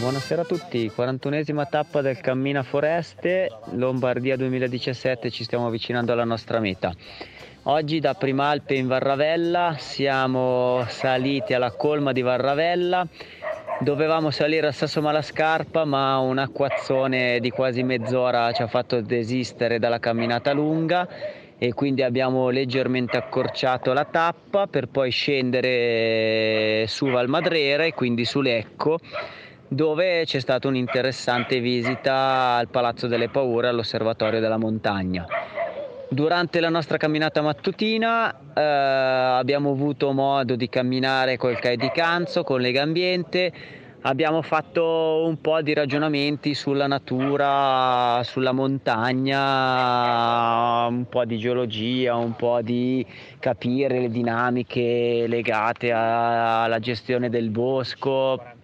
Buonasera a tutti, 41esima tappa del Cammina Foreste, Lombardia 2017, ci stiamo avvicinando alla nostra meta. Oggi da Primalpe in Varravella siamo saliti alla colma di Varravella Dovevamo salire a Sasso Malascarpa, ma un acquazzone di quasi mezz'ora ci ha fatto desistere dalla camminata lunga e quindi abbiamo leggermente accorciato la tappa per poi scendere su Valmadrera e quindi su Lecco dove c'è stata un'interessante visita al Palazzo delle Paure all'Osservatorio della Montagna. Durante la nostra camminata mattutina eh, abbiamo avuto modo di camminare col CAI di Canzo, con Lega Ambiente, abbiamo fatto un po' di ragionamenti sulla natura, sulla montagna, un po' di geologia, un po' di capire le dinamiche legate alla gestione del bosco,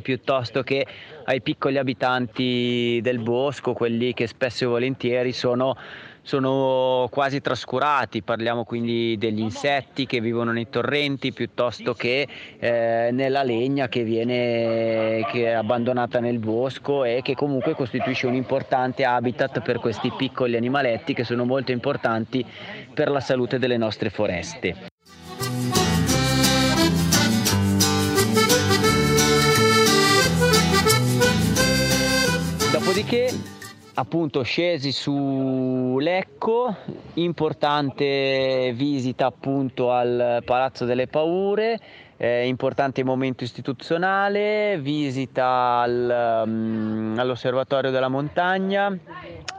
piuttosto che ai piccoli abitanti del bosco, quelli che spesso e volentieri sono sono quasi trascurati, parliamo quindi degli insetti che vivono nei torrenti piuttosto che eh, nella legna che viene che è abbandonata nel bosco e che comunque costituisce un importante habitat per questi piccoli animaletti che sono molto importanti per la salute delle nostre foreste. Dopodiché appunto scesi su Lecco, importante visita appunto al Palazzo delle Paure, eh, importante momento istituzionale, visita al, um, all'Osservatorio della Montagna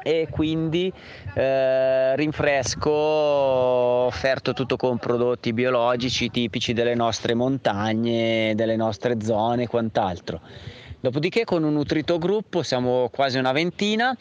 e quindi eh, rinfresco offerto tutto con prodotti biologici tipici delle nostre montagne, delle nostre zone e quant'altro. Dopodiché con un nutrito gruppo, siamo quasi una ventina,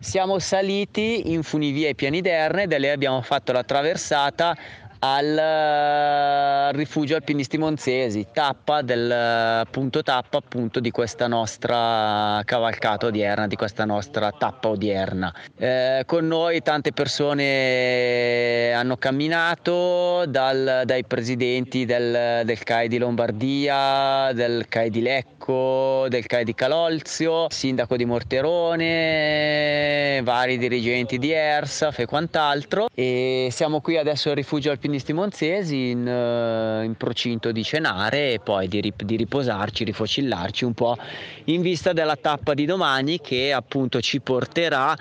siamo saliti in funivia ai piani d'Erne, da lì abbiamo fatto la traversata al eh, rifugio alpinisti monzesi, tappa del punto tappa appunto di questa nostra cavalcata odierna, di questa nostra tappa odierna. Eh, con noi tante persone hanno camminato, dal, dai presidenti del, del CAI di Lombardia, del CAI di Lecco, del CAI di Calolzio, sindaco di Morterone, vari dirigenti di ERSAF e quant'altro e siamo qui adesso al rifugio alpinisti alpinisti monzesi in, uh, in, procinto di cenare e poi di, di, riposarci, rifocillarci un po' in vista della tappa di domani che appunto ci porterà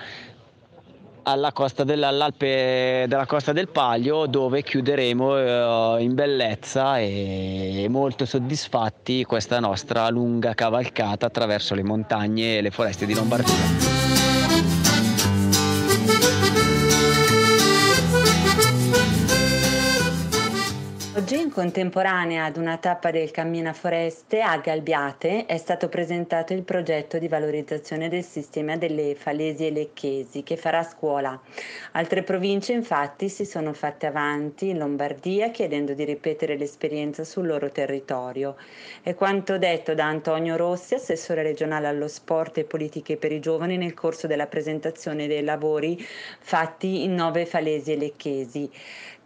alla costa dell'Alpe, della costa del Paglio dove chiuderemo uh, in bellezza e molto soddisfatti questa nostra lunga cavalcata attraverso le montagne e le foreste di Lombardia. Oggi, in contemporanea ad una tappa del Cammina Foreste a Galbiate, è stato presentato il progetto di valorizzazione del sistema delle falesie lecchesi che farà scuola. Altre province infatti si sono fatte avanti in Lombardia chiedendo di ripetere l'esperienza sul loro territorio. È quanto detto da Antonio Rossi, assessore regionale allo sport e politiche per i giovani nel corso della presentazione dei lavori fatti in nove falesie lecchesi.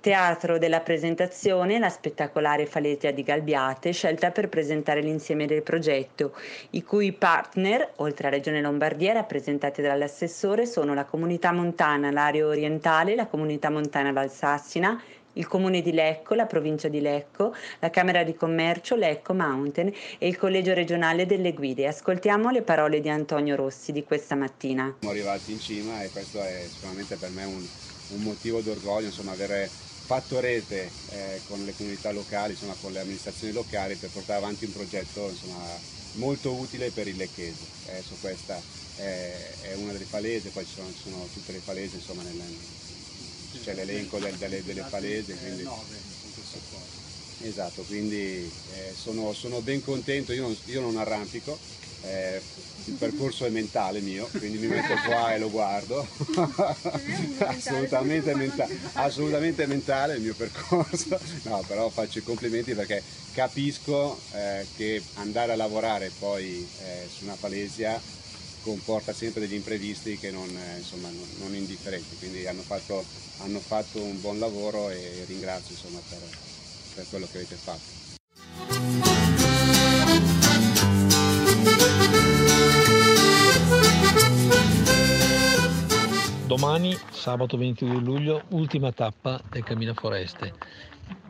Teatro della presentazione, la spettacolare Falesia di Galbiate, scelta per presentare l'insieme del progetto, i cui partner, oltre a Regione Lombardia, rappresentati dall'assessore, sono la Comunità Montana, l'area orientale, la Comunità Montana Valsassina, il Comune di Lecco, la Provincia di Lecco, la Camera di Commercio Lecco Mountain e il Collegio regionale delle guide. Ascoltiamo le parole di Antonio Rossi di questa mattina. Siamo arrivati in cima e questo è sicuramente per me un, un motivo d'orgoglio, insomma, avere fatto rete eh, con le comunità locali, insomma, con le amministrazioni locali per portare avanti un progetto insomma, molto utile per il Lecchese. Adesso questa è, è, una delle falese, poi ci sono, ci sono tutte le falese, insomma, nel, c'è l'elenco delle, delle, delle falese. Quindi, esatto, quindi eh, sono, sono, ben contento, io non, io non arrampico, eh, il percorso è mentale mio, quindi mi metto qua e lo guardo. assolutamente, menta- assolutamente, mentale il mio percorso. No, però faccio i complimenti perché capisco eh, che andare a lavorare poi eh, su una palesia comporta sempre degli imprevisti che non, eh, insomma, non, non indifferenti, quindi hanno fatto, hanno fatto, un buon lavoro e ringrazio insomma, per, per quello che avete fatto. Domani, sabato 22 luglio, ultima tappa del Cammino Foreste,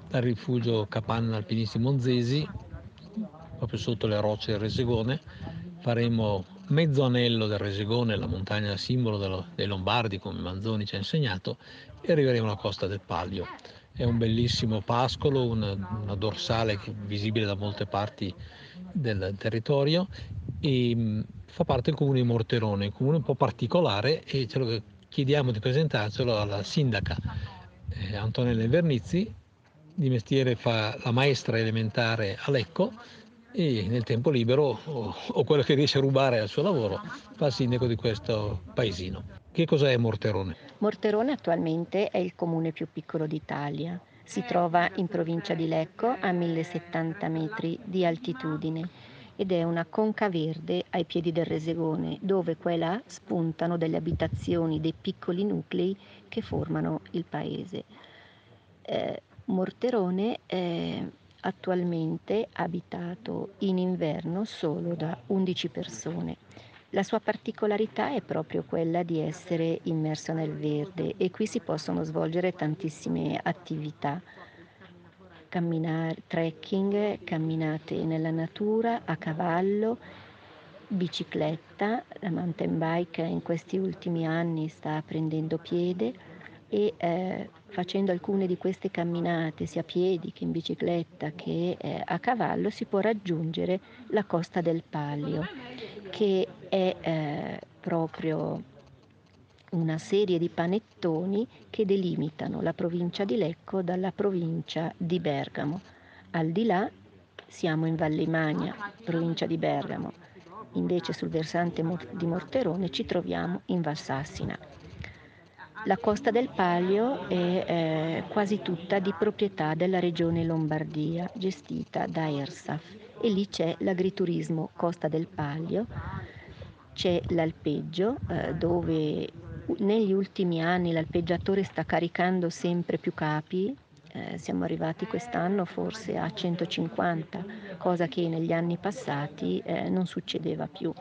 dal rifugio Capanna Alpinisti Monzesi, proprio sotto le rocce del Resegone, faremo mezzo anello del Resegone, la montagna simbolo dei Lombardi, come Manzoni ci ha insegnato, e arriveremo alla costa del Palio. È un bellissimo pascolo, una, una dorsale visibile da molte parti del territorio e fa parte del comune di Morterone, un comune un po' particolare e ce lo chiediamo di presentarcelo alla sindaca eh, Antonella Invernizzi, di mestiere fa la maestra elementare a Lecco e nel tempo libero o, o quello che riesce a rubare al suo lavoro fa il sindaco di questo paesino. Che cos'è Morterone? Morterone attualmente è il comune più piccolo d'Italia. Si trova in provincia di Lecco a 1070 metri di altitudine ed è una conca verde ai piedi del Resegone, dove qua e là spuntano delle abitazioni, dei piccoli nuclei che formano il paese. Eh, Morterone è attualmente abitato in inverno solo da 11 persone. La sua particolarità è proprio quella di essere immerso nel verde e qui si possono svolgere tantissime attività camminare, trekking, camminate nella natura, a cavallo, bicicletta, la mountain bike in questi ultimi anni sta prendendo piede e eh, facendo alcune di queste camminate sia a piedi che in bicicletta che eh, a cavallo si può raggiungere la costa del Palio che è eh, proprio una serie di panettoni che delimitano la provincia di Lecco dalla provincia di Bergamo. Al di là siamo in Valle Magna, provincia di Bergamo, invece sul versante di Morterone ci troviamo in Valsassina. La costa del Palio è eh, quasi tutta di proprietà della regione Lombardia, gestita da ERSAF e lì c'è l'agriturismo Costa del Palio, c'è l'alpeggio eh, dove negli ultimi anni l'alpeggiatore sta caricando sempre più capi, eh, siamo arrivati quest'anno forse a 150, cosa che negli anni passati eh, non succedeva più.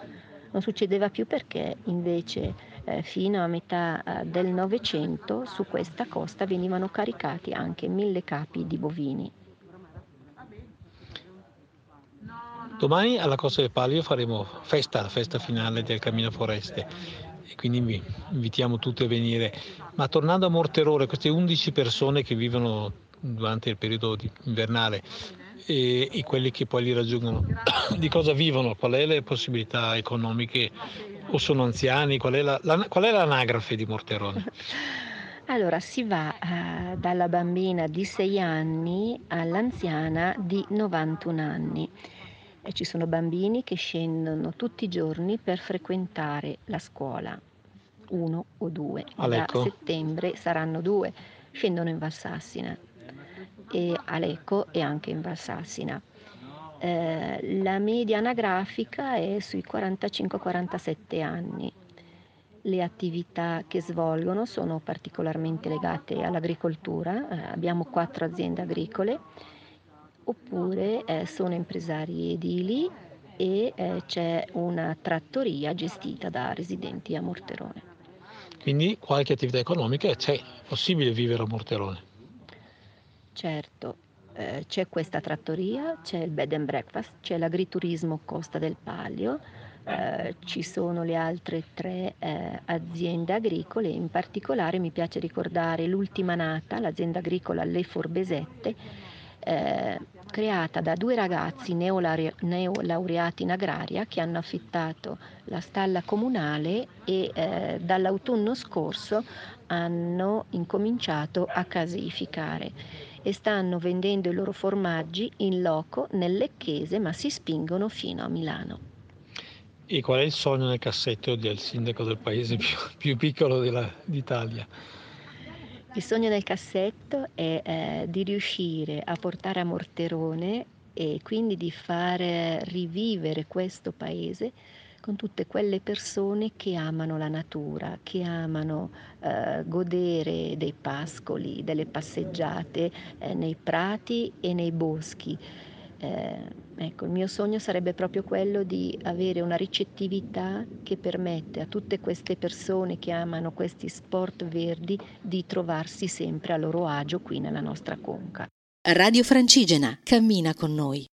Non succedeva più perché invece eh, fino a metà eh, del Novecento su questa costa venivano caricati anche mille capi di bovini. Domani alla Costa del Palio faremo festa, la festa finale del Cammino Foreste e quindi vi invitiamo tutti a venire. Ma tornando a Morterore, queste 11 persone che vivono durante il periodo invernale e, e quelli che poi li raggiungono, di cosa vivono? Qual è le possibilità economiche? O sono anziani? Qual è, la, la, qual è l'anagrafe di Morterone? Allora si va uh, dalla bambina di 6 anni all'anziana di 91 anni e ci sono bambini che scendono tutti i giorni per frequentare la scuola, uno o due. Alecco. Da settembre saranno due, scendono in Valsassina, e a Lecco e anche in Valsassina. Eh, la media anagrafica è sui 45-47 anni. Le attività che svolgono sono particolarmente legate all'agricoltura, eh, abbiamo quattro aziende agricole oppure eh, sono impresari edili e eh, c'è una trattoria gestita da residenti a Morterone. Quindi qualche attività economica c'è, è possibile vivere a Morterone? Certo, eh, c'è questa trattoria, c'è il bed and breakfast, c'è l'agriturismo Costa del Palio, eh, ci sono le altre tre eh, aziende agricole, in particolare mi piace ricordare l'ultima nata, l'azienda agricola Le Forbesette, eh, creata da due ragazzi neolaureati in agraria che hanno affittato la stalla comunale e eh, dall'autunno scorso hanno incominciato a casificare e stanno vendendo i loro formaggi in loco nel Lecchese ma si spingono fino a Milano. E qual è il sogno nel cassetto del sindaco del paese più, più piccolo della, d'Italia? Il sogno nel cassetto è eh, di riuscire a portare a Morterone e quindi di far rivivere questo paese con tutte quelle persone che amano la natura, che amano eh, godere dei pascoli, delle passeggiate eh, nei prati e nei boschi. Ecco, il mio sogno sarebbe proprio quello di avere una ricettività che permette a tutte queste persone che amano questi sport verdi di trovarsi sempre a loro agio qui nella nostra conca. Radio Francigena cammina con noi.